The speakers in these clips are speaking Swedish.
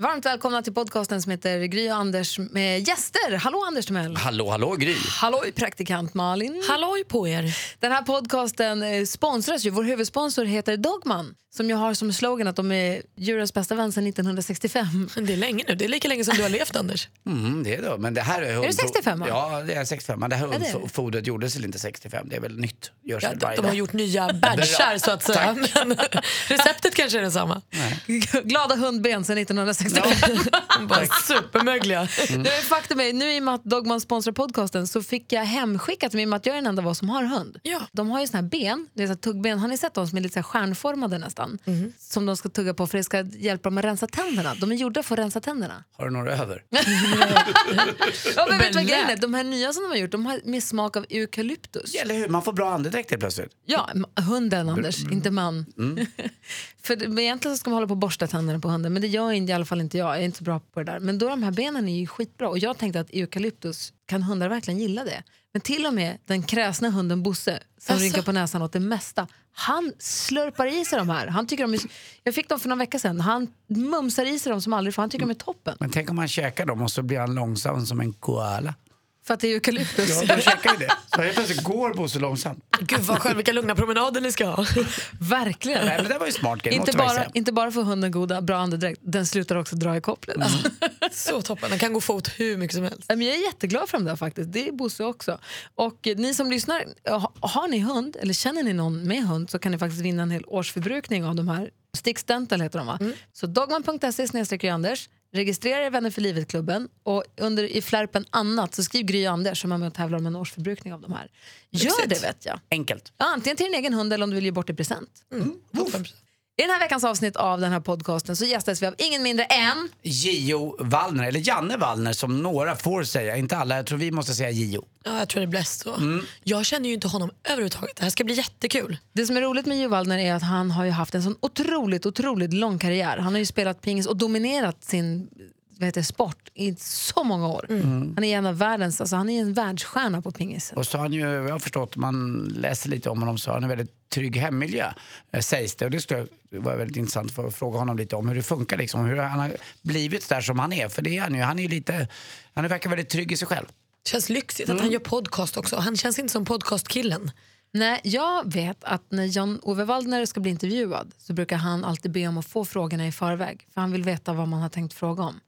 Varmt välkomna till podcasten som heter Gry och Anders med gäster. Hallå Anders Timell. Hallå, hallå Gry. Halloj praktikant Malin. Halloj på er. Den här podcasten eh, sponsras ju, vår huvudsponsor heter Dogman som ju har som slogan att de är djurens bästa vän sedan 1965. Det är länge nu, det är lika länge som du har levt Anders. Mm, det är det. Men det här är, du 65? Ja, det är 65. Men det här det är det. hundfodret gjordes väl inte 65? Det är väl nytt? Görs Ja, de, har gjort nya badgar så att säga. Men receptet kanske är detsamma. Glada hundben sedan 1965. Bara supermögliga. Nu är faktum är, nu i och med att Dogman sponsrar podcasten så fick jag hemskickat, i och med att jag är den enda av oss som har hund. Ja. De har ju såna här ben, det är så här tuggben, har ni sett dem som är lite så här stjärnformade nästan? Som de ska tugga på för det ska hjälpa dem att rensa tänderna. De är gjorda för att rensa tänderna. Har du några över? Ja, men vet vad grejen är? De här nya som de har gjort, de har med smak av eukalyptus. Eller hur? Man får bra andedräkt helt plötsligt. Ja, hunden Anders, inte man. För egentligen ska man hålla på och borsta tänderna på hunden, men det gör inte, i alla fall inte jag. Jag är inte så bra på det där. Men då de här benen är ju skitbra och jag tänkte att eukalyptus, kan hundar verkligen gilla det? Men till och med den kräsna hunden Bosse, som Asså? rynkar på näsan åt det mesta, han slurpar i sig de här. Han tycker de är, jag fick dem för några veckor sedan. Han mumsar i sig dem som aldrig för han tycker de är toppen. Men tänk om man käkar dem och så blir han långsam som en koala. För att det är eukalyptus. Ja, de käkar ju det. Så helt plötsligt går Bosse långsamt. Gud vad skönt, vilka lugna promenader ni ska ha. Verkligen. Nej, men det var ju smart grej, Inte bara, inte bara för hunden goda, bra andedräkt, den slutar också dra i kopplet. Alltså. Så toppen, den kan gå fot hur mycket som helst. Men jag är jätteglad för dem där faktiskt. Det är Bosse också. Och ni som lyssnar, ha- har ni hund eller känner ni någon med hund så kan ni faktiskt vinna en hel årsförbrukning av de här. Stix Dental heter de va? Så dogman.se snedstreck Anders. Registrera er Vänner för livet-klubben och under i flärpen annat så skriv Gry Anders som är med och tävlar om en årsförbrukning av de här. Gör Lyxigt. det vet jag. Enkelt. Ja, antingen till din egen hund eller om du vill ge bort i present. Toppen. I den här veckans avsnitt av den här podcasten så gästas vi av ingen mindre än Gio Wallner, eller Janne Wallner som några får säga. Inte alla, jag tror vi måste säga Gio. Ja, jag tror det bäst så. Jag känner ju inte honom överhuvudtaget. Det här ska bli jättekul. Det som är roligt med Joe Waldner är att han har ju haft en sån otroligt, otroligt lång karriär. Han har ju spelat pingis och dominerat sin vad heter, det, sport i så många år. Han är en av världens, alltså han är en världsstjärna på pingis. Och så har han ju, jag har förstått, man läser lite om honom så har han en väldigt trygg hemmiljö, eh, sägs det. Och det skulle vara väldigt intressant för att fråga honom lite om hur det funkar, liksom, hur han har blivit där som han är. För det är han ju, han är lite, han verkar väldigt trygg i sig själv. Känns lyxigt att han gör podcast också. Han känns inte som podcastkillen. Nej, jag vet att när Jan-Ove Waldner ska bli intervjuad så brukar han alltid be om att få frågorna i förväg. För han vill veta vad man har tänkt fråga om.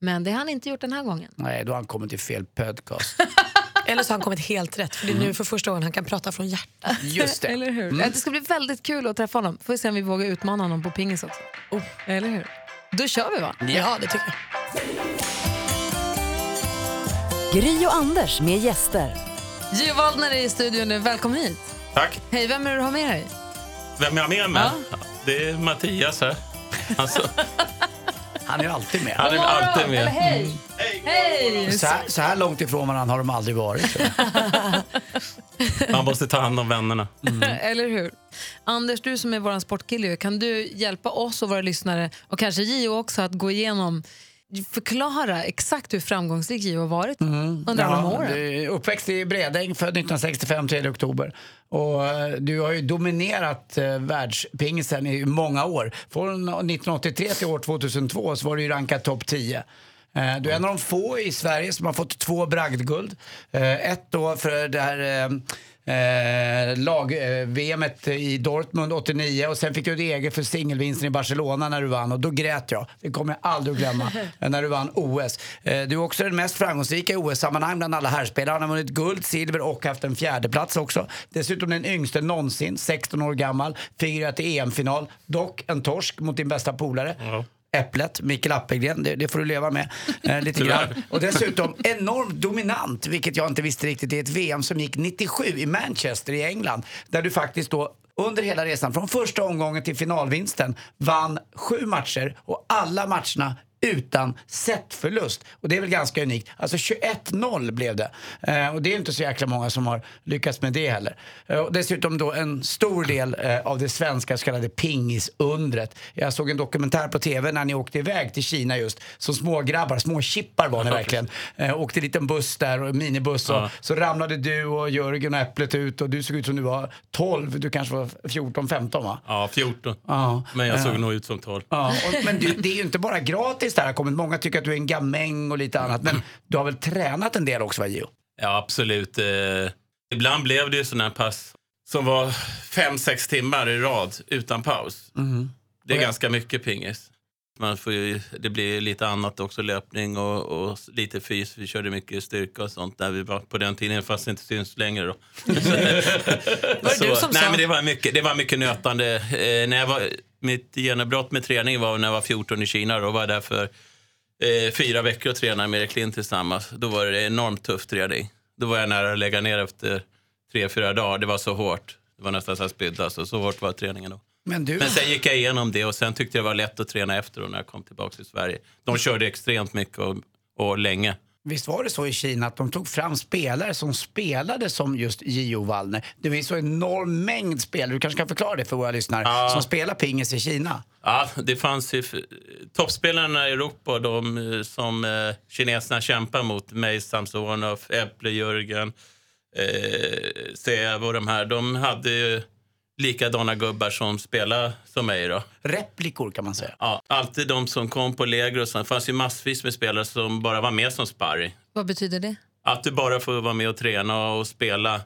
Men det har han inte gjort den här gången. Nej, då har han kommit till fel podcast. Eller så har han kommit helt rätt. För det är nu för första gången han kan prata från hjärtat. Just det. Eller hur? Det ska bli väldigt kul att träffa honom. Får vi se om vi vågar utmana honom på pingis också. Oh, eller hur? Då kör vi va? Ja, det tycker jag. Gry och Anders med gäster. Gio Waldner är i studion nu. Välkommen hit. Tack. Hej, vem är det du har med dig? Vem jag har med mig? Det är Mattias här. Alltså, Han är ju alltid med. han är alltid Eller med. hej! Hej! Så här, så här långt ifrån varandra har de aldrig varit. Man måste ta hand om vännerna. Eller hur? Anders, du som är vår sportkille, kan du hjälpa oss och våra lyssnare och kanske Gio också att gå igenom förklara exakt hur framgångsrik Gio har varit under alla Ja, åren. uppväxt i Bredäng, född 1965, 3 oktober. Och eh, du har ju dominerat eh, världspingisen i många år. Från 1983 till år 2002 så var du rankad topp 10. Eh, Du är en av de få i Sverige som har fått två bragdguld. Eh, Ett då för det här eh, eh, lag-VMet i Dortmund 89 och sen fick du ett eget för singelvinsten i Barcelona när du vann och då grät jag. Det kommer jag aldrig att glömma eh, när du vann OS. Eh, Du är också den mest framgångsrika i OS-sammanhang bland alla herrspelare. Han har vunnit guld, silver och haft en fjärde plats också. Dessutom den yngste någonsin, 16 år gammal, figurerat i EM-final. Dock en torsk mot din bästa polare. Ja. Äpplet, Mikael Appelgren, det, det får du leva med eh, lite grann. Och dessutom enormt dominant, vilket jag inte visste riktigt, i ett VM som gick 97 i Manchester i England. Där du faktiskt då under hela resan, från första omgången till finalvinsten, vann sju matcher och alla matcherna utan setförlust. Och det är väl ganska unikt. Alltså 21-0 blev det. Eh, och det är inte så jäkla många som har lyckats med det heller. Eh, och dessutom då en stor del eh, av det svenska så kallade pingisundret. Jag såg en dokumentär på tv när ni åkte iväg till Kina just. Som små grabbar, små chippar var ni verkligen. Eh, åkte en liten buss där, och minibuss. Och, Ja. Så ramlade du och Jörgen och Äpplet ut och du såg ut som du var 12. Du kanske var 14-15 va? Ja, 14. Ja. Men jag såg Ja. nog ut som 12. Ja, och, men du, det är ju inte bara gratis potatis där har kommit. Många tycker att du är en gamäng och lite annat. Men du har väl tränat en del också va, Gio? Ja, absolut. Eh, ibland blev det ju sådana här pass som var fem, sex timmar i rad utan paus. Det är jag- ganska mycket pingis. Man får ju, det blir lite annat också, löpning och, och lite fys. Vi körde mycket styrka och sånt där vi var på den tiden, fast det inte syns längre. Då. Var det du som nej, sa? Men det, var mycket, det var mycket nötande. Eh, när jag var, mitt genombrott med träning var när jag var 14 i Kina. Då var jag där för eh, fyra veckor och tränade med Erik Lind tillsammans. Då var det enormt tuff träning. Då var jag nära att lägga ner efter tre, fyra dagar. Det var så hårt. Det var nästan så jag spydde. Alltså. Så hårt var träningen då. Men du, Men sen gick jag igenom det och sen tyckte jag det var lätt att träna efter när jag kom tillbaka till Sverige. De körde extremt mycket och, och länge. Visst var det så i Kina att de tog fram spelare som spelade som just Gio Wallner? Det finns så enorm mängd spelare, du kanske kan förklara det för våra lyssnare, Ja. som spelar pingis i Kina. Ja, det fanns ju... Toppspelarna i Europa, de eh, som eh, kineserna kämpar mot, mig, Samsonov, Äpple, Jörgen, eh, Säv och de här, de hade ju likadana gubbar som spelade som mig. Då. Replikor kan man säga. Ja, alltid de som kom på läger och. Det fanns ju massvis med spelare som bara var med som sparring. Vad betyder det? Att du bara får vara med och träna och spela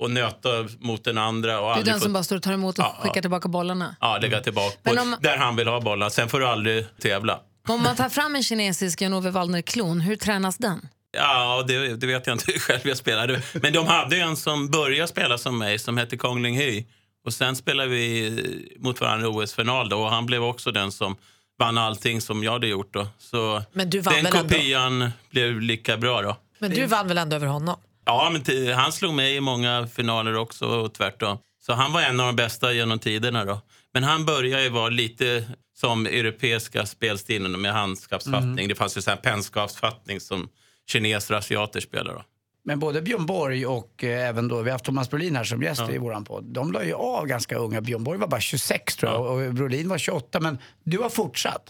och nöta mot den andra. Och Du är den få- som bara står och tar emot och Ja, ja. skickar tillbaka bollarna. Ja, lägga tillbaka Men på, om- där han vill ha bollen. Sen får du aldrig tävla. Om man tar fram en kinesisk Jan-Ove Wallner-klon, hur tränas den? Ja, det, det vet jag inte själv jag spelade. Men de hade ju en som började spela som mig som hette Kong Ling Hy. Och sen spelade vi mot varandra i OS-final då och han blev också den som vann allting som jag hade gjort då. Så Men du vann den väl ändå? kopian blev lika bra då. Men du vann väl ändå över honom? Ja, men han slog mig i många finaler också och tvärtom. Så han var en av de bästa genom tiderna då. Men han började ju vara lite som europeiska spelstilen med handskapsfattning. Det fanns ju så här pennskapsfattning som kineser och asiater spelar då. Men både Björn Borg och eh, även då, vi har haft Thomas Brolin här som gäst i våran podd. De la ju av ganska unga. Björn Borg var bara 26 tror jag och Brolin var 28. Men du har fortsatt.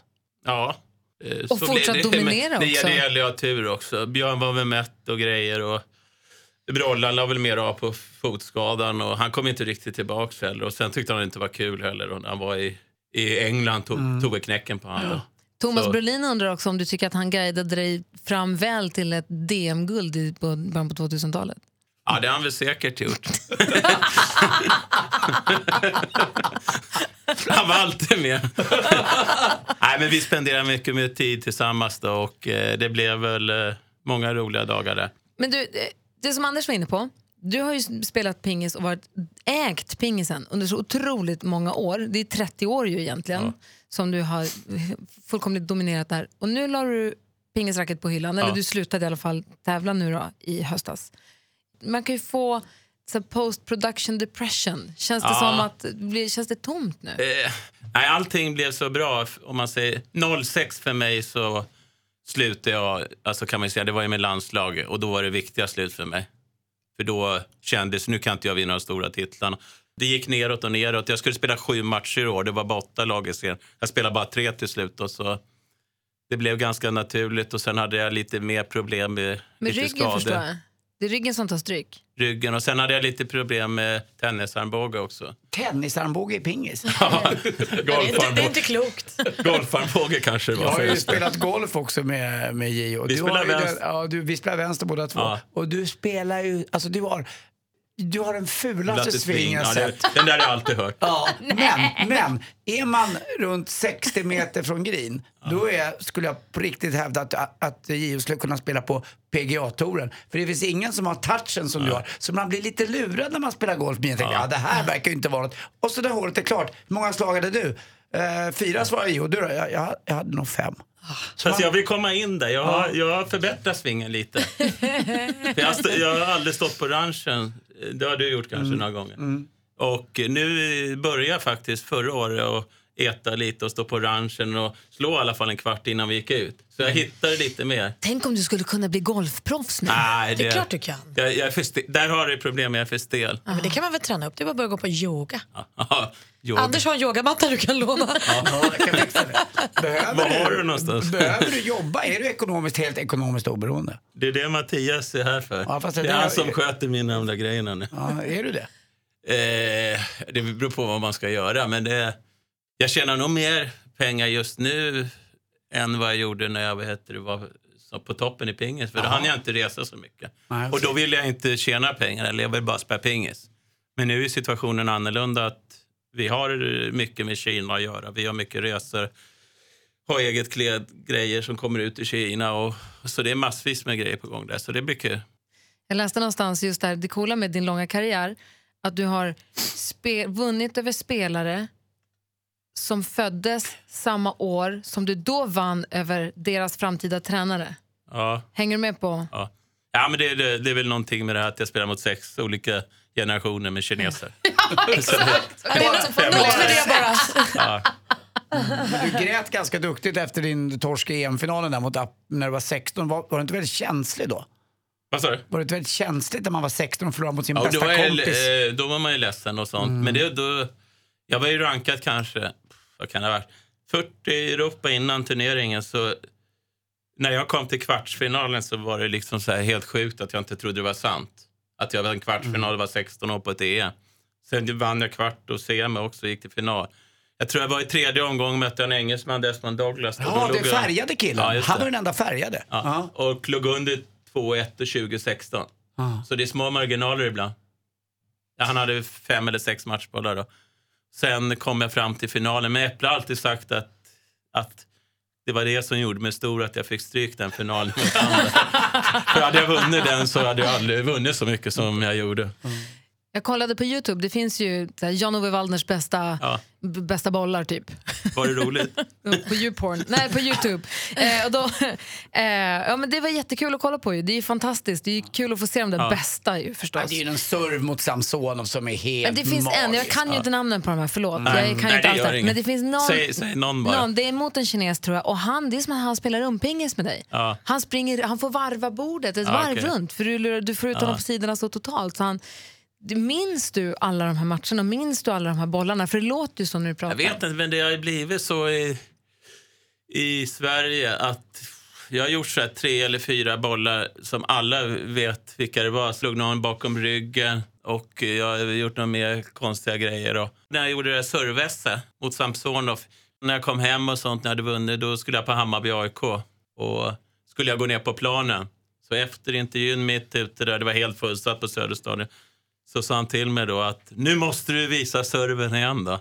Ja. eh, Och fortsatt det, dominera men det, också. Det gäller ju att ha tur också. Björn var väl mätt och grejer och Brollan la väl mer av på fotskadan och han kom inte riktigt tillbaka heller. Och sen tyckte han det inte var kul heller och när han var i, i England tog, tog väl knäcken på honom. Thomas Så- Brolin undrar också om du tycker att han guidade dig fram väl till ett DM-guld i på början på 2000-talet. Ja, det har han väl säkert gjort. han var alltid med. Nej, men vi spenderade mycket med tid tillsammans då och eh, det blev väl eh, många roliga dagar där. Men du, eh, det som Anders var inne på, du har ju spelat pingis och varit ägt pingisen under så otroligt många år. Det är 30 år ju egentligen som du har fullkomligt dominerat där. Och nu la du pingisracket på hyllan, eller Ja. du slutade i alla fall tävla nu då i höstas. Man kan ju få post production depression. Känns det Ja. som att, blir- känns det tomt nu? Eh, nej, allting blev så bra. Om man säger 06 för mig så slutade jag, alltså kan man säga, det var ju med landslag och då var det viktiga slut för mig. För då kändes, nu kan inte jag vinna de stora titlarna. Det gick neråt och neråt. Jag skulle spela sju matcher i år, det var bara åtta lag i serien. Jag spelade bara tre till slut och så det blev ganska naturligt och sen hade jag lite mer problem med Med lite ryggen skador. Det är ryggen som tar stryk. Ryggen och sen hade jag lite problem med tennisarmbåge också. Tennisarmbåge i pingis. Det är, inte, det är Golfarmbåge, inte klokt. golfarmbåge kanske det Jag var. har ju spelat golf också med, med Gio. Vi spelar vänster. Den, ja, du, vi spelar vänster båda två. Ja. Och du spelar ju, alltså du har, du har den fulaste svingen jag Ja, sett. den där har jag alltid hört. Ja, men, men är man runt 60 meter från green, då är, skulle jag på riktigt hävda att, att Gio skulle kunna spela på PGA-touren. För det finns ingen som har touchen som du har. Så man blir lite lurad när man spelar golf. Men jag tänkte, ja. det här verkar ju inte vara något. Och så när hålet är klart, hur många slag hade du? Eh, fyra svarade Gio, du då? Jag, jag, jag hade nog fem. Fast jag vill komma in där. Jag har, jag har förbättrat svingen lite. Jag har aldrig stått på ranchen. Det har du gjort kanske några gånger. Och nu började jag faktiskt förra året att äta lite och stå på ranchen och slå i alla fall en kvart innan vi gick ut. Så jag hittade lite mer. Tänk om du skulle kunna bli golfproffs nu. Nej, Det är klart du kan. Jag, jag är för stel. Där har du problem, jag är för stel. Ja, men det kan man väl träna upp. Det är bara att börja gå på yoga. Ja, yoga. Anders har en yogamatta du kan låna. Ja, jag kan fixa det. Behöver Var har du någonstans? Behöver du jobba? Är du ekonomiskt, helt ekonomiskt oberoende? Det är det Mattias är här för. Ja, fast det det är han som sköter mina andra grejerna nu. Ja, är du det? Eh, det beror på vad man ska göra, men det, jag tjänar nog mer pengar just nu än vad jag gjorde när jag heter det, var på toppen i pingis. För då hann jag inte resa så mycket. Nej, Och då ville jag inte tjäna pengar, eller jag ville bara spela pingis. Men nu är situationen annorlunda. att Vi har mycket med Kina att göra. Vi har mycket resor, har eget klädgrejer som kommer ut i Kina. Och, så det är massvis med grejer på gång där. Så det blir kul. Jag läste någonstans just där, det coola med din långa karriär, att du har spe, vunnit över spelare som föddes samma år som du då vann över deras framtida tränare. Ja, Hänger du med på? ja. ja men det, är- det, det är väl någonting med det här att jag spelar mot sex olika generationer med kineser. Exakt! Det något med det bara. Ja. Men du grät ganska duktigt efter din torsk i EM-finalen där mot App när du var 16. Var, var du inte väldigt känslig då? Vad sa du? Var det inte väldigt känsligt när man var 16 och förlorade mot sin Ja, då, bästa var jag, kompis? Mm. eh, då var man ju ledsen och sånt. Men det, då, jag var ju rankad kanske, vad kan det ha varit, 40 i Europa innan turneringen. Så när jag kom till kvartsfinalen så var det liksom så helt sjukt att jag inte trodde det var sant. Att jag var en kvartsfinal och var 16 år på ett EM. Sen vann jag kvart och semi också och gick till final. Jag tror jag var i tredje omgången mötte jag en engelsman, Desmond Douglas. Ja, jag- färgade killen. Ja, Han var den enda färgade. Ja. Och låg under 2-1 och 2016. Ja. Så det är små marginaler ibland. Han hade fem eller sex matchbollar då. Sen kom jag fram till finalen. Men Äpple har alltid sagt att, att det var det som gjorde mig stor, att jag fick stryk den finalen. För hade jag vunnit den så hade jag aldrig vunnit så mycket som jag gjorde. Jag kollade på Youtube, det finns ju Jan-Ove Waldners bästa, Ja. bästa bollar typ. Var det roligt? på YouPorn. Nej, på Youtube. Eh, och då, eh, ja, men det var jättekul att kolla på. Ju. Det är ju fantastiskt. Det är ju kul att få se de där Ja. bästa ju, Ja, förstås. det är ju en serv mot Samsonov som är helt Men det finns en, jag magisk. kan ju inte namnen på de här, förlåt. Nej, jag kan nej, inte det alls gör det. inget. Men det finns någon, Säg- säg någon bara. det är mot en kines tror jag. Och han, det är som att han spelar rumpingis med dig. Ja. Han, springer, han får varva bordet ett Ja, varv okej. runt för du, du får ut honom på sidorna så totalt. Så han, minns du alla de här matcherna? Minns du alla de här bollarna? För det låter ju så när du pratar. Jag vet inte, men det har ju blivit så i, i Sverige att jag har gjort så här tre eller fyra bollar som alla vet vilka det var. Slog någon bakom ryggen och jag har gjort några mer konstiga grejer. Och när jag gjorde det där servesse mot Samsonov, när jag kom hem och sånt när jag hade vunnit, då skulle jag på Hammarby AIK och skulle jag gå ner på planen. Så efter intervjun mitt ute där, det var helt fullsatt på Söderstadion, så sa han till mig då att nu måste du visa serven igen då.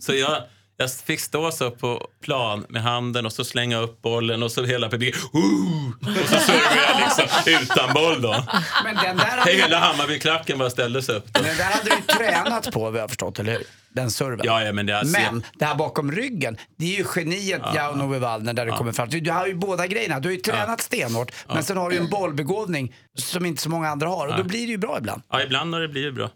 Så jag, jag fick stå så på plan med handen och så slänga upp bollen och så hela publiken och så servade jag liksom utan boll då. Men den där hade, Hela Hammarbyklacken bara ställde sig upp. Då. den där hade du tränat på, jag har förstått, eller hur? Den serven. Ja, ja, men det är alltså- Men det här bakom ryggen, det är ju geniet Jan-Ove Waldner där det kommer fram. Du, du har ju båda grejerna. Du har ju tränat stenhårt, men sen har du en bollbegåvning som inte så många andra har. Och då blir det ju bra ibland. Ja, ibland har det blivit bra.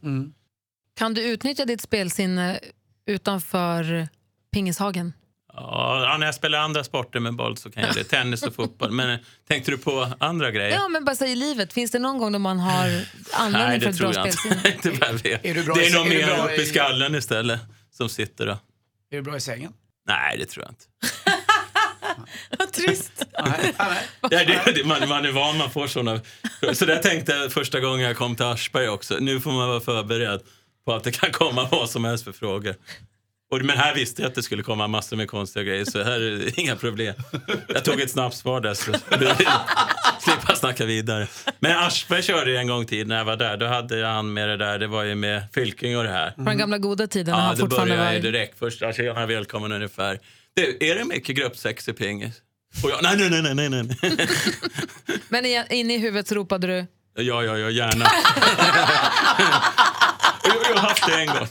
Kan du utnyttja ditt spelsinne utanför pingishagen? Ja, när jag spelar andra sporter med boll så kan jag det. Tennis och fotboll. Men eh, tänkte du på andra grejer? Ja, men bara så i livet. Finns det någon gång då man har Nej, användning för det ett bra tror jag spelsinne? inte. inte vad jag vet. Är du bra det är nog mer uppe i skallen istället som sitter då. Är du bra i sängen? Nej, det tror jag inte. Vad trist. Nej, nej. Ja, det, det, man, man är van, man får såna. Så där tänkte jag första gången jag kom till Aschberg också. Nu får man vara förberedd på att det kan komma vad som helst för frågor. Och, men här visste jag att det skulle komma massor med konstiga grejer, så här är inga problem. Jag tog ett snabbt svar där, så slippa snacka vidare. Men Aschberg körde en gång tid när jag var där. Då hade jag han med det där, det var ju med Fylking och det här. På den gamla goda tiden när Ja, han då fortfarande började jag var... ju direkt. Först, alltså, tjena, välkommen ungefär. Det, är det mycket gruppsex i pingis? Och jag, nej, nej, nej, nej, nej. Men inne i huvudet ropade du... Ja, ja, ja, gärna. jag, jag har haft det en gång.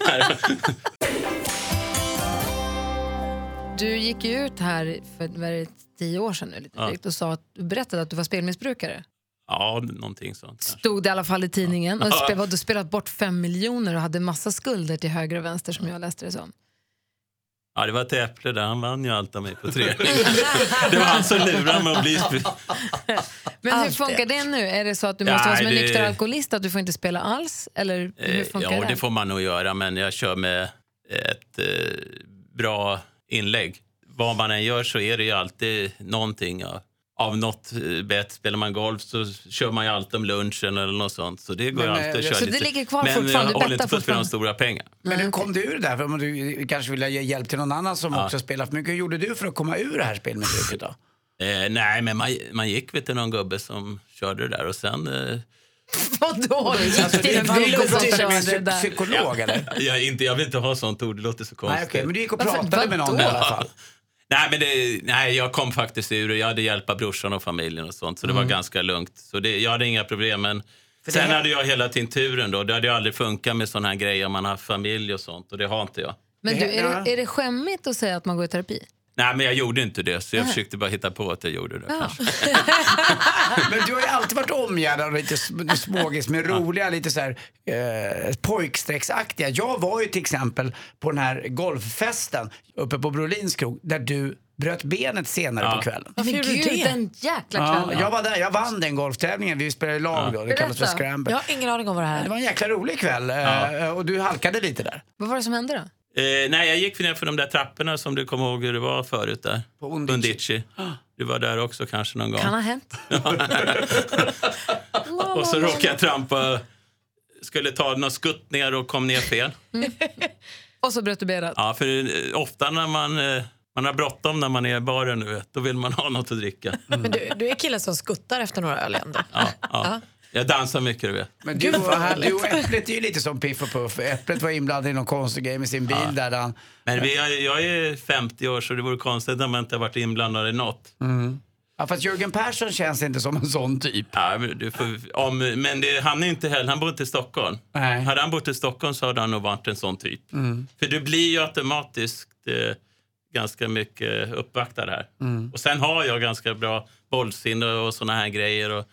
Du gick ju ut här för vad är det, tio år sedan nu, lite Ja. och sa att, du berättade att du var spelmissbrukare. Ja, någonting sånt. kanske. Stod det i alla fall i tidningen. Och Ja. spel, du spelat bort fem miljoner och hade massa skulder till höger och vänster som jag läste det som. Ja, det var ett äpple där. Han vann ju allt av mig på träning. det var han som lurade mig att bli... Men hur funkar det nu? Är det så att du måste Nej, vara som en det- nykter alkoholist, att du får inte spela alls? Eller hur Eh, funkar Ja, det? det får man nog göra, men jag kör med ett eh, bra inlägg. Vad man än gör så är det ju alltid någonting av, av något eh, bett. Spelar man golf så kör man ju alltid om lunchen eller något sånt. Så det går Men, alltid att köra så lite. det ligger kvar Men fortfarande? håller inte på att spela stora pengar. Men hur kom du ur det där? För om du kanske vill ge hjälp till någon annan som också spelar för mycket. Hur gjorde du för att komma ur det här spelmissbruket då? Eh, nej, men man, man gick väl till någon gubbe som körde det där och sen... Eh, Vadå? Alltså, Gick till en en det psy- där? psykolog eller? jag, inte, jag vill inte ha sånt ord, det låter så konstigt. Nej, okej, men du gick och Varför- pratade med någon i alla fall. Nej, men det, nej, jag kom faktiskt ur och jag hade hjälpt av brorsan och familjen och sånt, så det var ganska lugnt. Så det, jag hade inga problem. Men För sen det- hade jag hela tiden turen då. Det hade ju aldrig funkat med såna här grejer om man har familj och sånt och det har inte jag. Men du, är, det, är det skämmigt att säga att man går i terapi? Nej, men jag gjorde inte det, så jag försökte bara hitta på att jag gjorde det. Ja. Men du har ju alltid varit omgärdad av lite sm- smågis med roliga, lite så här eh, pojkstrecksaktiga. Jag var ju till exempel på den här golffesten uppe på Brolins krog där du bröt benet senare Ja. på kvällen. Men gjorde du det? den jäkla Ja, kvällen. jag var där, jag vann den golftävlingen. Vi spelade i lag då, det kallas för scramble. Jag har ingen aning om vad det här Det är. var en jäkla rolig kväll eh, och du halkade lite där. Vad var det som hände då? Eh, nej, jag gick ner för de där trapporna som du kommer ihåg hur det var förut där. På Undici. Undici. Du var där också kanske någon gång. Kan ha hänt. Och så råkade jag trampa, skulle ta några skutt ner och kom ner fel. Och så bröt du benet. Ja, för eh, ofta när man, eh, man har bråttom när man är i baren, nu, vet, då vill man ha något att dricka. Men du, du är killen som skuttar efter några öl ändå. Ja, ja. Jag dansar mycket, du vet. Men du, och, du och Äpplet är ju lite som Piff och Puff. Äpplet var inblandad i någon konstig grej med sin bil där han... Men vi, är- jag är 50 år så det vore konstigt om jag inte har varit inblandad i något. Ja, fast Jörgen Persson känns inte som en sån typ. Ja, men du får, om, men det, han är inte heller, han bor inte i Stockholm. Nej. Hade han bott i Stockholm så hade han nog varit en sån typ. För du blir ju automatiskt eh, ganska mycket uppvaktad här. Och sen har jag ganska bra bollsinne och såna här grejer. Och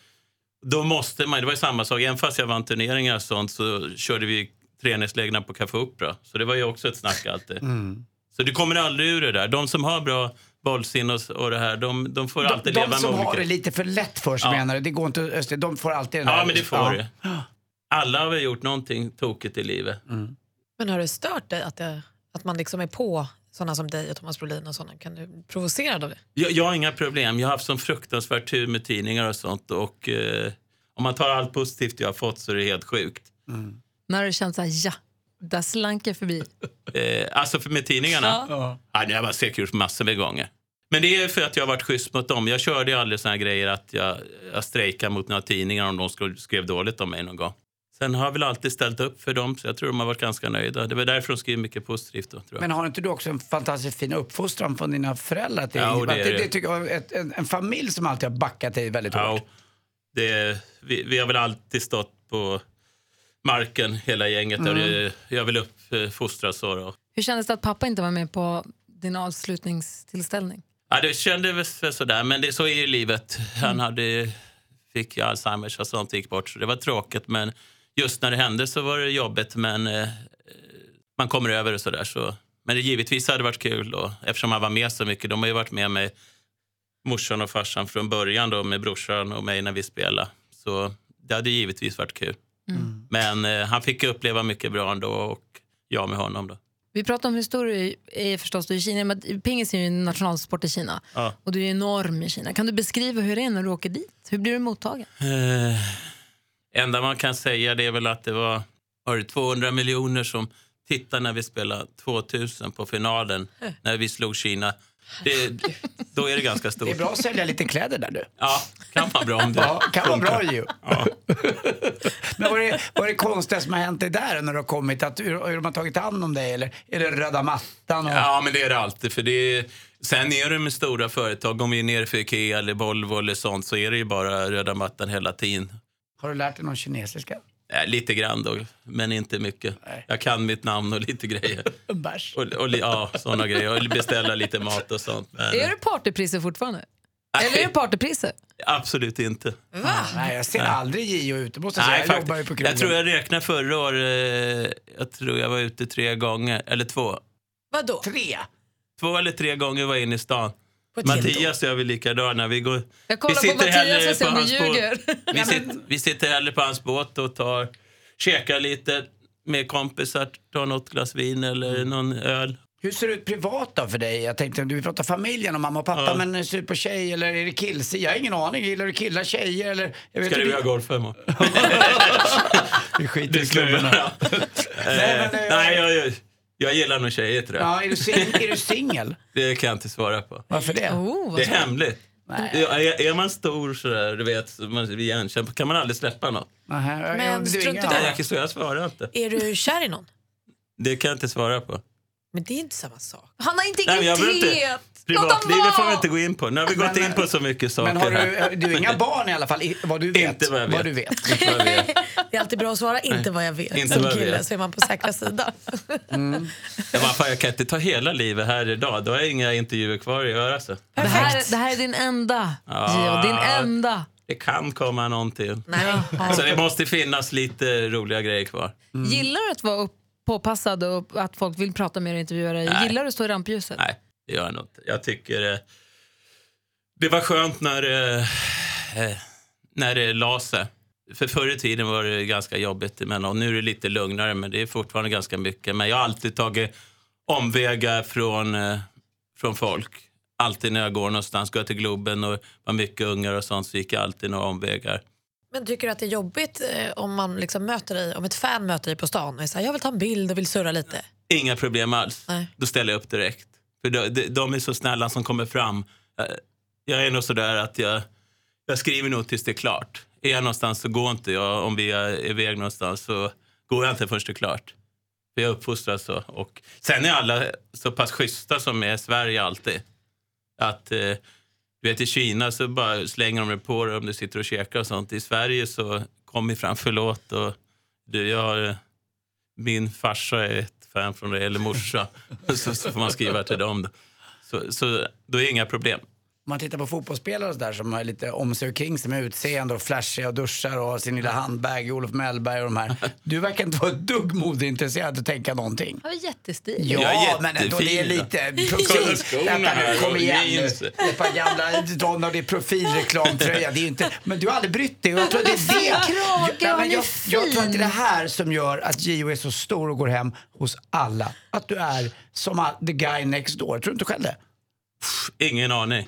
då måste man, det var ju samma sak, även fast jag vann turneringar och sånt så körde vi träningslägren på Café Opera. Så det var ju också ett snack alltid. Så du kommer aldrig ur det där. De som har bra bollsinne och, och det här, de, de får alltid de, leva de med som olika... har det lite för lätt för sig Ja. menar du? Det går inte, Öster, de får alltid den Ja, men det får det. Alla har väl gjort någonting tokigt i livet. Men har det stört dig att, det, att man liksom är på sådana som dig och Thomas Brolin och sådana? Kan du bli provocerad av det? Jag, jag har inga problem. Jag har haft sån fruktansvärt tur med tidningar och sånt. Och eh, om man tar allt positivt jag har fått så är det helt sjukt. När har du känt så här, ja, där slank jag förbi. Eh, alltså för med tidningarna? Ja. Ja, har jag säkert gjort massor med gånger. Men det är för att jag har varit schysst mot dem. Jag körde ju aldrig såna grejer att jag, jag strejkade mot några tidningar om de skrev, skrev dåligt om mig någon gång. Sen har jag väl alltid ställt upp för dem, så jag tror de har varit ganska nöjda. Det var därför de skrev mycket positivt då, tror jag. Men har inte du också en fantastiskt fin uppfostran från dina föräldrar? Det, Ja, det det, det. det tycker jag, ett, en, en familj som alltid har backat dig väldigt Ja, hårt. det, vi, vi har väl alltid stått på marken, hela gänget. Och det, jag vill uppfostras så. Då. Hur kändes det att pappa inte var med på din avslutningstillställning? Ja, det kändes väl sådär, men det, så är ju livet. Han hade, fick ju Alzheimers och sånt gick bort, så det var tråkigt. Men just när det hände så var det jobbigt, men eh, man kommer över och sådär. Så. Men det givetvis hade varit kul då, eftersom han var med så mycket. De har ju varit med mig, morsan och farsan från början då, med brorsan och mig när vi spelade. Så det hade givetvis varit kul. Men eh, han fick uppleva mycket bra ändå och jag med honom då. Vi pratar om hur stor du är förstås i Kina. Men pingis är ju en nationalsport i Kina. Ja. Och du är enorm i Kina. Kan du beskriva hur det är när du åker dit? Hur blir du mottagen? Eh, enda man kan säga det är väl att det var, var det 200 miljoner som tittade när vi spelade 2000 på finalen när vi slog Kina. Det, då är det ganska stort. Det är bra att sälja lite kläder där du. Ja, kan vara bra om det Ja, kan vara bra ju. Men vad är, det, vad är det konstiga som har hänt dig där när du har kommit? Att, hur, hur de har tagit hand om dig? Eller är det röda mattan? Och, Ja, men det är det alltid. För det är, sen är det med stora företag, om vi är nere för Ikea eller Volvo eller sånt, så är det ju bara röda mattan hela tiden. Har du lärt dig någon kinesiska? Eh, lite grann då, men inte mycket. Jag kan mitt namn och lite grejer. Bärs. Och, och, ja, såna grejer. Och beställa lite mat och sånt. Men, Är det partypriser fortfarande? Eller är det partypriser? Absolut inte. Nej, jag ser aldrig Gio ute måste jag säga. Jag jobbar ju på krogen. jag tror jag räknade förra året. Eh, jag tror jag var ute tre gånger, eller två. Vadå? Tre? Två eller tre gånger var jag inne i stan. Mattias och jag är likadana. Vi, går, Jag kollar vi på Mattias hellre och ser om på du hans båt. ljuger. Vi, sitter, vi sitter hellre på hans båt och tar, käkar lite med kompisar, tar något glas vin eller någon öl. Hur ser det ut privat då för dig? Jag tänkte, du pratar familjen och mamma och pappa, Ja. men hur ser det ut på tjej eller är det killsida? Jag har ingen aning. Gillar du killar, tjejer eller? Jag vet Ska du vilja golfa imorgon? Vi skiter i göra. Nej, Eh, men, eh, Nej, jag, jag, gillar nog tjejer tror jag. Ja, är du, sing- är du singel? Det kan jag inte svara på. Varför det? Oh, vad Det är hemligt. Ja, Är, är man stor sådär, du vet, så man blir igenkänd, kan man aldrig släppa något. Nähä, jag- Men jag- du är strunt i ingen- det. Nej, jag, så jag svarar inte. Är du kär i någon? Det kan jag inte svara på. Men det är inte samma sak. Han har Nej, men integritet! jag vill inte, privatlivet får vi inte gå in på. Nu har vi gått Men- in på så mycket saker Men har du, du har inga barn i alla fall, vad du vet? Inte vad jag vet. du vet. Inte vad jag vet. Det är alltid bra att svara inte vad jag vet. Inte Som vad jag kille vet. så är man på säkra sidan. Ja, vad fan, jag kan inte ta hela livet här idag. Då har jag inga intervjuer kvar att göra. Så. Det här, det här är din enda, Ja. Gio. Din enda. Det kan komma någon till. Nej. Så det måste finnas lite roliga grejer kvar. Gillar du att vara upp, påpassad och att folk vill prata med dig och intervjua dig? Nej. Gillar du att stå i rampljuset? Nej, det gör jag nog inte. Jag tycker eh, det var skönt när, eh, eh, när det la sig. För förr i tiden var det ganska jobbigt emellanåt. Nu är det lite lugnare, men det är fortfarande ganska mycket. Men jag har alltid tagit omvägar från, eh, från folk. Alltid när jag går någonstans, går jag till Globen och var mycket ungar och sånt, så gick jag alltid några omvägar. Men tycker du att det är jobbigt eh, om man liksom möter dig, om ett fan möter dig på stan och här, jag vill ta en bild och vill surra lite? Inga problem alls. Nej. Då ställer jag upp direkt. För de, de, är så snälla som kommer fram. Eh, jag är nog sådär att jag, jag skriver nog tills det är klart. Är jag någonstans så går inte jag. Om vi är iväg någonstans så går jag inte förrän det är klart. För jag uppfostras så. Och sen är alla så pass schyssta som är i Sverige alltid. Att eh, du vet i Kina så bara slänger de det på dig om du sitter och käkar och sånt. I Sverige så kom vi fram förlåt och du, jag, har min farsa är ett fan från det, eller morsa. så, så får man skriva till dem. Då. Så, så då är det inga problem. Om man tittar på fotbollsspelare och så där som har lite om sig och kring sig med utseende och flashiga och duschar och har sin lilla handbag, Olof Mellberg och de här. Du verkar inte vara ett dugg modeintresserad att tänka någonting. Han var jättestilig. Ja, Jag är men ändå det är lite profil. Vänta nu, kom igen nu. Ett par gamla Donald, det är profilreklamtröja. Det är inte, men du har aldrig brytt dig jag tror att det är det. krage, Ja, han men är jag, jag tror att det är det här som gör att Gio är så stor och går hem hos alla. Att du är som all- the guy next door. Tror du inte själv det? Ingen aning.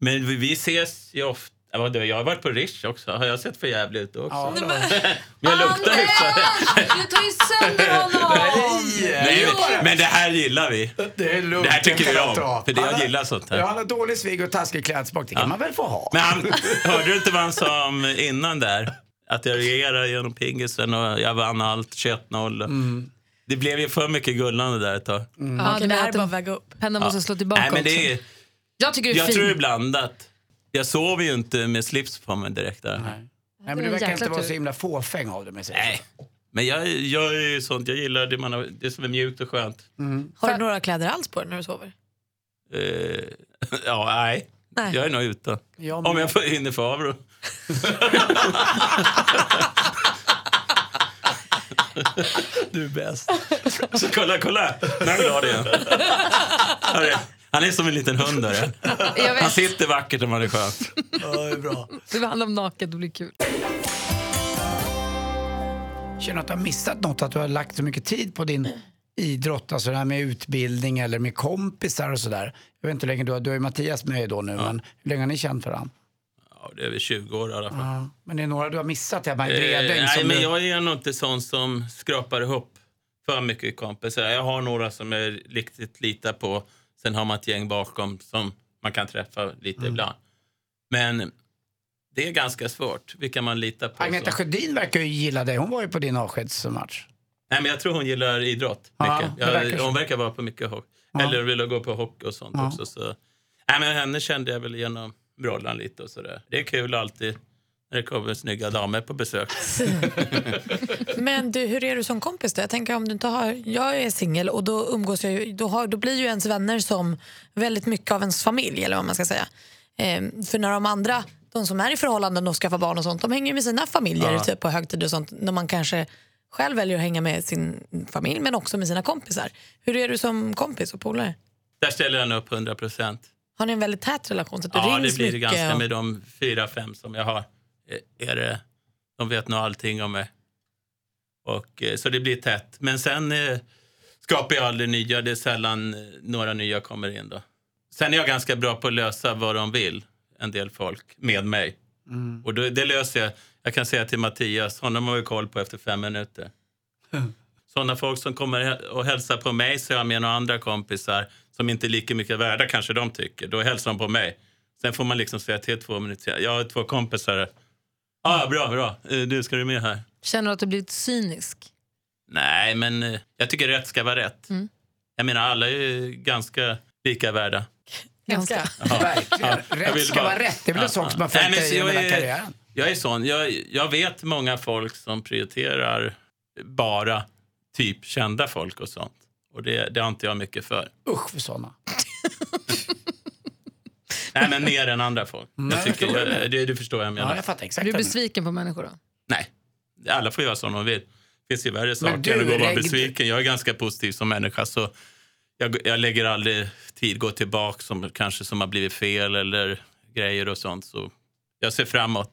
Men vi, vi ses ju ofta. Ja, vadå, Jag har varit på Rish också. Har jag sett för jävligt ut också? Ja, då. Men jag luktar hyfsat. Du tar ju sönder honom! Nej, men- Men det här gillar vi. Det är lugnt. Det här tycker vi om, för det- jag gillar sånt här. Ja, han har dålig svig och taskig klädsmak. Det kan man väl få ha? Men han, hörde du inte vad han sa om innan där? Att jag regerade genom pingisen och jag vann allt, 21-0. Mm. Det blev ju för mycket gullande där ett tag. Ja, Okej, det det här är bara att väga upp. Pennan måste slå tillbaka Nej, men också. det är, Jag tycker du är jag fin. tror det är blandat. Jag sover ju inte med slips på mig direkt där. Nej, men Det är du verkar inte vara så himla fåfäng av det med sig. Nej. Men jag, jag är ju sånt, jag gillar det, man har, det som är mjukt och skönt. Har du några kläder alls på dig när du sover? Eh, ja, nej. Nej. Jag är nog utan. Jag Om jag får hinner få av då. Du är bäst. Så kolla, kolla! Nu är han glad igen. Han är som en liten hund. Jag Han sitter vackert om han är skön. Ja, det är bra. det handlar om naket, det blir kul. Känner att du har missat något? Att du har lagt så mycket tid på din idrott, alltså det här med utbildning eller med kompisar och sådär. Jag vet inte hur länge du har, du har ju Mattias med då nu, men hur länge har ni känt varandra? Ja, det är väl 20 år i alla fall. Ja. Men det är några du har missat hemma i Bredäng? Eh, nej, men du- jag är nog inte sån som skrapar ihop för mycket kompisar. Jag har några som jag riktigt litar på. Sen har man ett gäng bakom som man kan träffa lite Mm. ibland. Men det är ganska svårt. Vilka man litar på. Agneta så. Sjödin verkar ju gilla dig. Hon var ju på din avskedsmatch. Nej, men jag tror hon gillar idrott Ja, mycket. det verkar hon verkar vara på mycket hockey. Ja. Eller vill gå på hockey och sånt Ja. också. Så. Nej, men henne kände jag väl genom Brollan lite och sådär. Det är kul alltid när det kommer snygga damer på besök. Men du, hur är du som kompis då? Jag tänker om du inte har, jag är singel och då umgås jag ju, då, har, då blir ju ens vänner som väldigt mycket av ens familj eller vad man ska säga. Ehm, för när de andra, de som är i förhållanden och skaffar barn och sånt, de hänger med sina familjer Ja. typ på högtider och sånt. När man kanske själv väljer att hänga med sin familj men också med sina kompisar. Hur är du som kompis och polare? Där ställer jag nog upp 100 procent. Har ni en väldigt tät relation? Så att Ja, det blir det ganska och- med de fyra, fem som jag har. Eh, Är det, de vet nog allting om mig. Och, eh, så det blir tätt. Men sen eh, skapar jag aldrig nya. Det är sällan några nya kommer in. då. Sen är jag ganska bra på att lösa vad de vill, en del folk, med mig. Och då, det löser jag. Jag kan säga till Mattias, honom har vi koll på efter fem minuter. Sådana folk som kommer och hälsar på mig så är jag med några andra kompisar som inte är lika mycket värda kanske de tycker. Då hälsar de på mig. Sen får man liksom säga till två minuter. Jag har två kompisar. Ah, bra, bra. Eh, Du, ska du med här? Känner du att du blivit cynisk? Nej, men eh, jag tycker rätt ska vara rätt. Mm. Jag menar, alla är ju ganska lika värda. Ganska. Verkligen. Jag Rätt ska bara- vara rätt. Det är väl Ja, sånt som ja. jag hela är- karriären. Jag är sån. Jag, jag vet många folk som prioriterar bara typ kända folk och sånt. Och det, det har inte jag mycket för. Usch för såna. Nej, men mer än andra folk. Nej, Jag tycker, jag, det, du förstår vad jag menar. Ja, jag fattar exakt. Du du menar. besviken på människor då? Nej, alla får göra som de vill. Det finns ju värre saker du, än att gå och vara besviken. Jag är ganska positiv som människa. så jag, jag lägger aldrig tid gå tillbaka som kanske som har blivit fel eller grejer och sånt. Så jag ser framåt.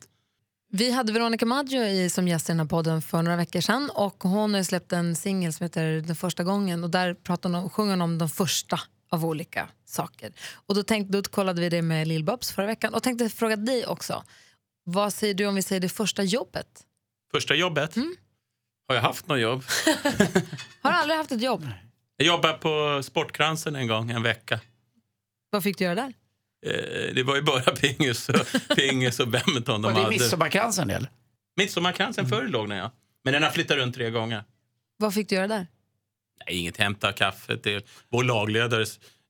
Vi hade Veronica Maggio i, som gäst i den här podden för några veckor sedan och hon har släppt en singel som heter Den första gången och där pratar hon sjunger hon om de första av olika saker. Och då, tänkte, då kollade vi det med Lill-Babs förra veckan och tänkte fråga dig också. Vad säger du om vi säger det första jobbet? Första jobbet. Mm. Har jag haft något jobb? Har du aldrig haft ett jobb? Jag jobbade på Sportkransen en gång, en vecka. Vad fick du göra där? Eh, det var ju bara pingis och, pingis och badminton de Var det hade. midsommarkransen eller? Midsommarkransen förr låg den, ja. Men den har flyttat runt tre gånger. Vad fick du göra där? Nej, inget hämta kaffe till vår lagledare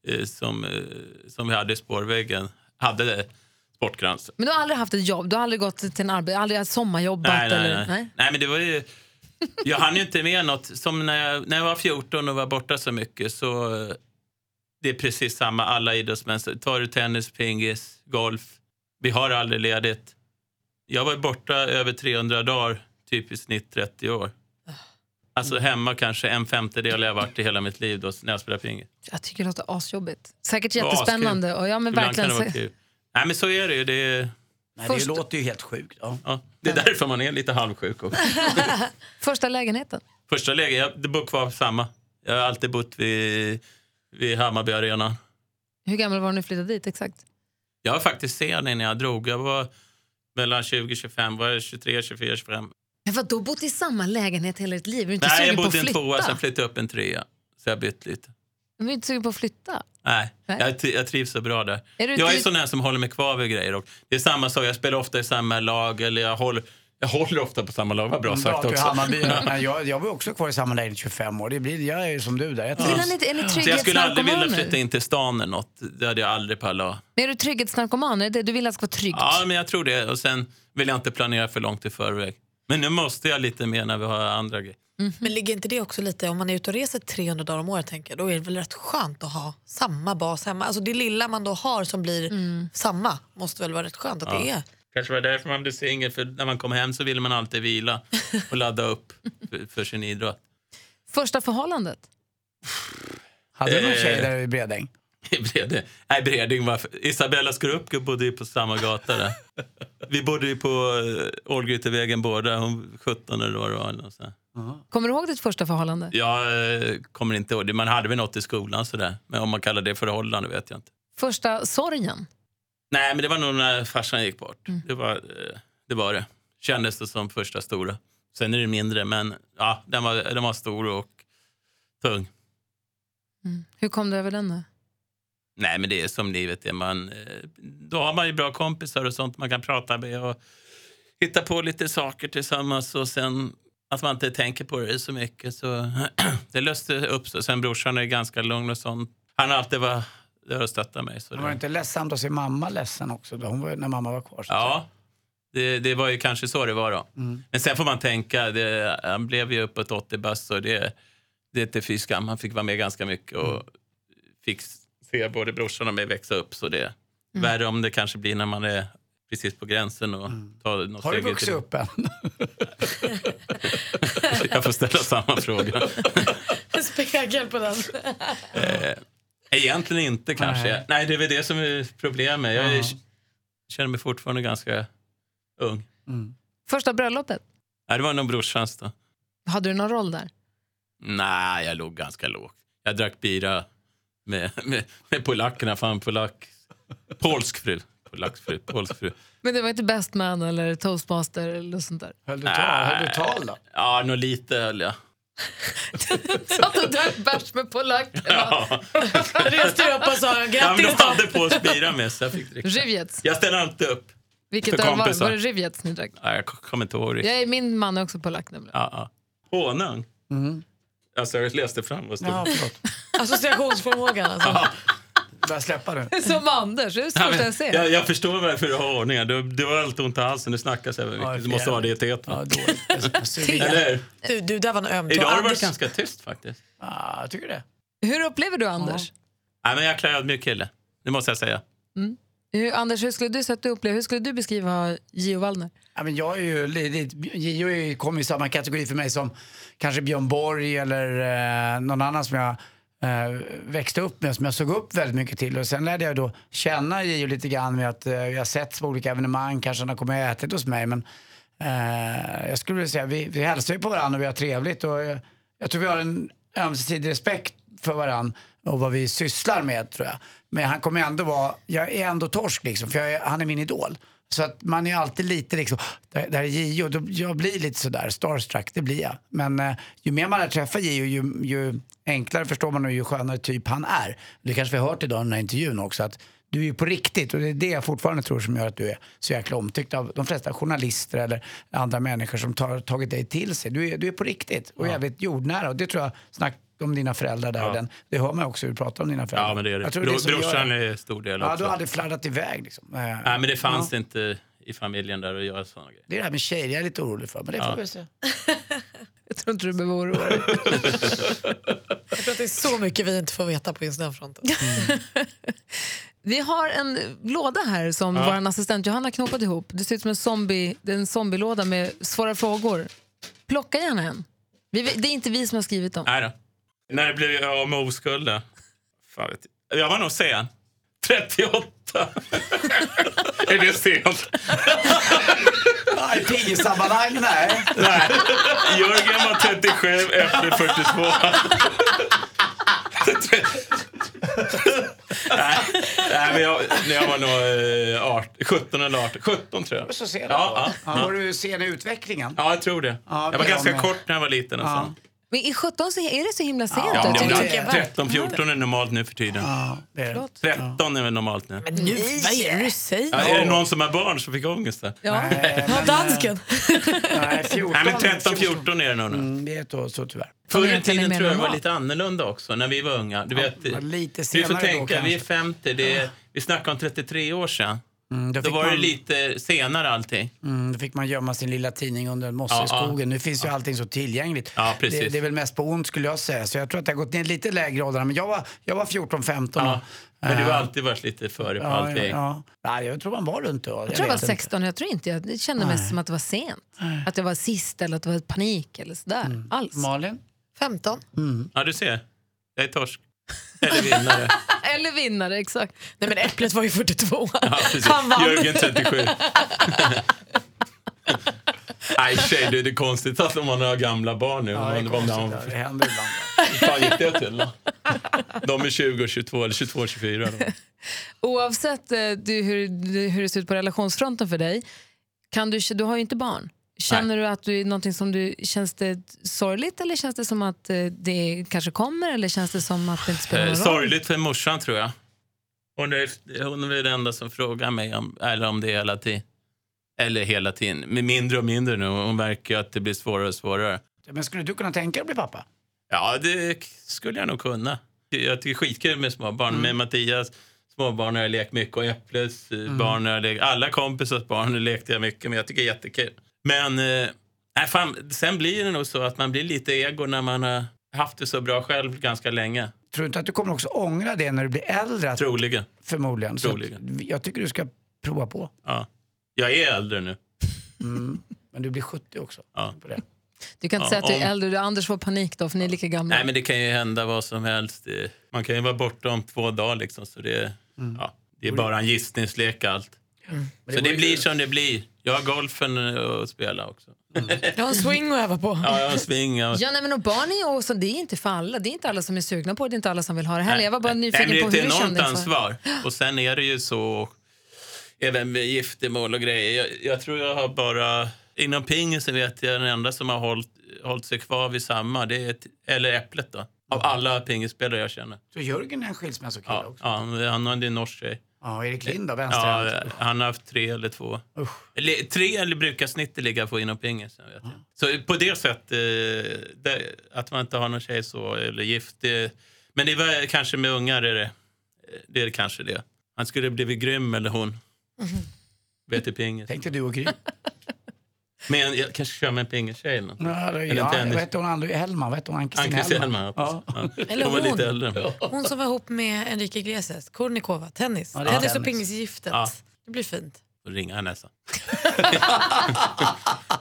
eh, som, eh, som vi hade i spårväggen hade det, Sportkransen. Men du har aldrig haft ett jobb? Du har aldrig gått till en arbete, aldrig sommarjobbat? Nej, nej, eller? nej. nej, men det var ju... Jag hann ju inte med något. Som när jag, när jag var 14 och var borta så mycket så... eh, Det är precis samma alla idrottsmän. Tar du tennis, pingis, golf. Vi har aldrig ledigt. Jag var borta över 300 dagar, typ i snitt 30 år. Alltså hemma kanske en femtedel jag har varit i hela mitt liv då, när jag spelar pingis. Jag tycker det låter asjobbigt. Säkert jättespännande. Och ja, men Ibland verkligen. kan det vara kul. Nej, men så är det ju. Det är, Nej, Först- det låter ju helt sjukt. Ja. ja, det är därför man är lite halvsjuk. också. Första lägenheten? Första läget, jag, det bor kvar samma. Jag har alltid bott vid, vid Hammarby Arena. Hur gammal var du när du flyttade dit exakt? Jag var faktiskt sen innan jag drog. Jag var mellan 20 och 25, var jag 23, 24, 25. Men vadå, bott i samma lägenhet hela ditt liv? Är du inte Nej, jag bodde i en flytta? tvåa, sen flyttade jag upp en trea. Så jag har bytt lite. Men är du inte sugen på att flytta? Nej, Nej. Jag, jag trivs så bra där. Är du jag är sån här som håller mig kvar vid grejer. Och det är samma sak, jag spelar ofta i samma lag. Eller jag håller, jag håller ofta på samma lag, vad bra sagt också. Hammarby. Men jag, jag var också kvar i samma lägenhet i 25 år. Det blir, jag är ju som du där. Jag trivs. ni, är ni Så jag skulle aldrig vilja flytta in till stan eller något. Det hade jag aldrig pallat. Men är du trygghetsnarkoman? Är det? Du vill att det ska vara tryggt? Ja, men jag tror det. Och sen vill jag inte planera för långt i förväg. Men nu måste jag lite mer när vi har andra grejer. Men ligger inte det också lite, om man är ute och reser 300 dagar om året, tänker jag, då är det väl rätt skönt att ha samma bas hemma. Alltså det lilla man då har som blir samma måste väl vara rätt skönt att det är. Kanske var det därför man blev singel, för när man kom hem så ville man alltid vila och ladda upp för, för sin idrott. Första förhållandet? Hade du någon Eh. tjej där i Bredäng? I Bredäng. Nej, Bredäng var... Isabella Skorupke bodde ju på samma gata där. Vi bodde ju på uh, Ålgrytevägen båda, hon 17 eller vad det var. eller så. Kommer du ihåg ditt första förhållande? Jag eh, kommer inte ihåg det. Man hade väl något i skolan sådär. Men om man kallar det förhållande vet jag inte. Första sorgen? Nej, men det var nog när farsan gick bort. Det, var, eh, det var det. Kändes det som första stora. Sen är det mindre, men ja, den var, den var stor och tung. Hur kom du över den då? Nej, men det är som livet är. Man, eh, då har man ju bra kompisar och sånt man kan prata med och hitta på lite saker tillsammans och sen att man inte tänker på det så mycket. Så det löste upp sig. Sen brorsan är ganska lugn och sånt. Han har alltid varit där och stöttat mig. Så Det var det, inte ledsamt att se mamma ledsen också då? Var, när mamma var kvar. ja, det, det var ju kanske så det var då. Men sen får man tänka, det, han blev ju uppåt 80 bast och det, det är inte fy skam. Han fick vara med ganska mycket och fick se både brorsan och mig växa upp. Så det är värre om det kanske blir när man är precis på gränsen och tar något Har du vuxit till. upp än? Jag får ställa samma fråga. En spegel på den. Egentligen inte kanske. Nej. Nej, det är väl det som är problemet. Jag är, känner mig fortfarande ganska ung. Första bröllopet? Nej, det var nog brorsans då. Hade du någon roll där? Nej, jag låg ganska lågt. Jag drack bira med, med, med polackerna. Fan, polack. Polsk fru. Fru. Polsk fru. Men det var inte Best Man eller Toastmaster eller något sånt där? Höll du tal, höll du tal då? Ja, nog lite höll jag. Satt och drack bärs med polackerna. Ja, Reste upp och sa ja, men grattis de då. hade på oss bira med så jag fick dricka. Rivjets. Jag ställer alltid upp. Vilket För öl var det? kompisar. Var det Rivjets ni drack? Ja, jag kommer inte ihåg riktigt. Jag är, min man är också polack nämligen. Ja, ja. Honung? Alltså, jag läste fram vad det stod. Ja, förlåt. Associationsförmågan alltså. Börja släppa nu. Som Anders, det är det Ja, men jag ser. jag, jag förstår varför du har ordning. Du, du har alltid ont i halsen. Du snackar så här mycket. Ja, du måste ha det i teet. Ja. Eller? Du, du, där var en öm. Idag har det varit ganska tyst faktiskt. Ja, jag tycker det. Hur upplever du Anders? Nej, men jag är ödmjuk kille. Det måste jag säga. Hur, Anders, hur skulle du sätta upp du hur skulle du beskriva Gio Wallner? Ja, men jag är ju, lite- Gio är ju- kommer i samma kategori för mig som kanske Björn Borg eller eh, någon annan som jag eh, växte upp med, som jag såg upp väldigt mycket till. Och sen lärde jag då känna Gio lite grann med att eh, vi har sett på olika evenemang, kanske han har kommit och ätit hos mig. Men eh, jag skulle vilja säga, vi, vi hälsar ju på varandra och vi har trevligt. Och, eh, jag tror vi har en ömsesidig respekt för varandra och vad vi sysslar med tror jag. Men han kommer ändå vara, jag är ändå torsk liksom, för är, han är min idol. Så att man är alltid lite liksom, där, där är Gio, då, jag blir lite sådär starstruck, det blir jag. Men eh, ju mer man har träffat Gio, ju, ju enklare förstår man och ju skönare typ han är. Det kanske vi har hört idag i den här intervjun också, att du är ju på riktigt och det är det jag fortfarande tror som gör att du är så jäkla omtyckt av de flesta journalister eller andra människor som tar tagit dig till sig. Du är, du är på riktigt och jävligt jordnära och det tror jag, snack om dina föräldrar där, och den, det hör man också hur du pratar om dina föräldrar. Ja, men det är det. Jag tror Bro, gör brorsan det. är stor del Ja, också. du hade fladdat iväg liksom. Eh, Nej, men det fanns ja. inte i familjen där att göra sådana grejer. Det är det här med tjejer jag är lite orolig för, men det får vi se. Jag tror inte du behöver oroa dig. Jag tror att det är så mycket vi inte får veta på just den fronten. Vi har en låda här som vår assistent Johanna knåpat ihop. Det ser ut som en, zombie, det är en zombielåda med svåra frågor. Plocka gärna en. Vi, det är inte vi som har skrivit dem. Nej då. När blev jag av med oskulden? Fan vet jag. jag var nog sen. 38. är det sent? Ja, I pingissammanhang, nej. Nej. Jörgen var 37, efter 42. nej, nej, men jag, när jag var nog eh, 18, 17 eller 18. 17 tror jag. Så ser du. Ja, ja, Ja, Var du sen i utvecklingen? Ja, jag tror det. Ja, jag var det ganska var med. kort när jag var liten. Och Ja. Men i 17 så är det så himla sent. Ja, det är jag 13, 14 är normalt nu för tiden. Ja, det är det. 13 är väl normalt nu. Men nu, vad är det du säger? Ja, är det någon som har barn som fick ångest där? Ja. Nej, Ja, men, dansken. Nej, 14. Nej, men 13, 14 är det nog nu. Mm, det är då, så tyvärr. Förr i tiden tror jag det var lite annorlunda också, när vi var unga. Du vet, var lite du senare får då tänka, vi är kanske. 50, det är, vi snackar om 33 år sedan. Mm, då, Då var det man, lite senare allting. mm, då fick man gömma sin lilla tidning under en mosse Ja, i ja. skogen. Nu finns ju allting så tillgängligt. Ja, precis. Det, det är väl mest på ont skulle jag säga. Så jag tror att det har gått ner lite lägre åldrar. Men jag var, jag var 14-15. Ja. Men du har eh, alltid varit lite före på Ja, allting. ja, ja. Nej, jag tror man var runt då. Jag tror jag var vet inte. 16 jag tror inte jag, det kände mest som att det var sent. Att jag var sist eller att det var panik eller sådär. Mm. Alls. Malin? 15. Ja, du ser. Jag är torsk. Eller vinnare. Eller vinnare, exakt. Nej men Äpplet var ju 42. Ja, precis. Han vann. Jörgen 37. Nej, tjej, det är konstigt att om man har gamla barn nu. Ja, det, är konstigt, man, det händer ibland. Hur fan gick det till då? De är 20 och 22, eller 22 och 24. Då. Oavsett eh, du, hur, hur det ser ut på relationsfronten för dig, kan du, du har ju inte barn. Känner du att du är någonting som du, känns det sorgligt eller känns det som att eh, det kanske kommer eller känns det som att det inte spelar Eh, någon roll? sorgligt för morsan, tror jag. Hon är, hon är den enda som frågar mig om, eller om det hela tiden. Eller hela tiden. Men mindre och mindre nu. Hon märker ju att det blir svårare och svårare. Men skulle du kunna tänka dig att bli pappa? Ja, det skulle jag nog kunna. Jag tycker skitkul med småbarn. Med Mattias småbarn har jag lekt mycket och Äpples eh, barn har jag lekt. Alla kompisars barn lekte jag mycket med. Jag tycker det är jättekul. Men eh, nej, fan, sen blir det nog så att man blir lite ego när man har haft det så bra själv ganska länge. Tror du inte att du kommer också ångra det när du blir äldre? Troligen. förmodligen. Så Troligen. jag tycker du ska prova på. Ja. Jag är äldre nu. Men du blir 70 också. Ja. På det. Du kan inte Ja, säga att du om- är äldre, du Anders får panik då för ni är lika gamla. Nej, men det kan ju hända vad som helst. Man kan ju vara borta om två dagar liksom. Så det, ja, det är bara en gissningslek allt. Så det blir som det blir. Jag har golfen att spela också. Jag har en swing att öva på. Ja, jag har swing. Jag... Ja, nej, men och barn är ju också, det är inte för alla. Det är inte alla som är sugna på det, det är inte alla som vill ha det heller. Jag var bara nyfiken Nej, på men det hur är du ett kände enormt ansvar. Och sen är det ju så, även med giftermål och grejer. Jag, jag tror jag har bara, inom pingisen vet jag den enda som har hållit, hållit sig kvar vid samma, det är ett, eller Äpplet då. Av alla pingisspelare jag känner. Så Jörgen är en skilsmässokille Ja, också? ja, han har en norsk tjej. Ja, Erik Lind då, vänsterhänt? Ja, han har haft tre eller två. Eller, tre eller brukar snittet ligga på inom pingisen. Vet jag. Så på det sättet, eh, att man inte har någon tjej så, eller gift. Det, men det var kanske med ungar är det, det är kanske det. Han skulle blivit grym eller hon. Vet i pingis. Tänkte du och Gry? Men jag kanske kör med en pingistjej eller något. Ja, det- Eller ja, tennis. vad hette hon andra? Hellman? Ann-Kristin Ann-Kristin Hellman? Ja. Ja. Eller hon var lite äldre. Hon som var ihop med Enrique Iglesias, Kornikova, tennis. Ja, det är tennis och tennis. pingisgiftet. Ja. Det blir fint. Då ringer han nästan.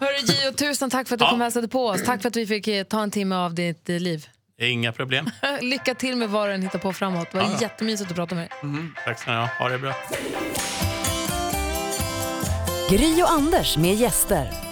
Hörru Gio, tusen tack för att du Ja. kom och hälsade på oss. Tack för att vi fick eh, ta en timme av ditt eh, liv. Inga problem. Lycka till med vad du än hittar på framåt. Det var Ja. jättemysigt att prata med dig. Tack ska ni ha. Ha det bra. Gry och Anders med gäster.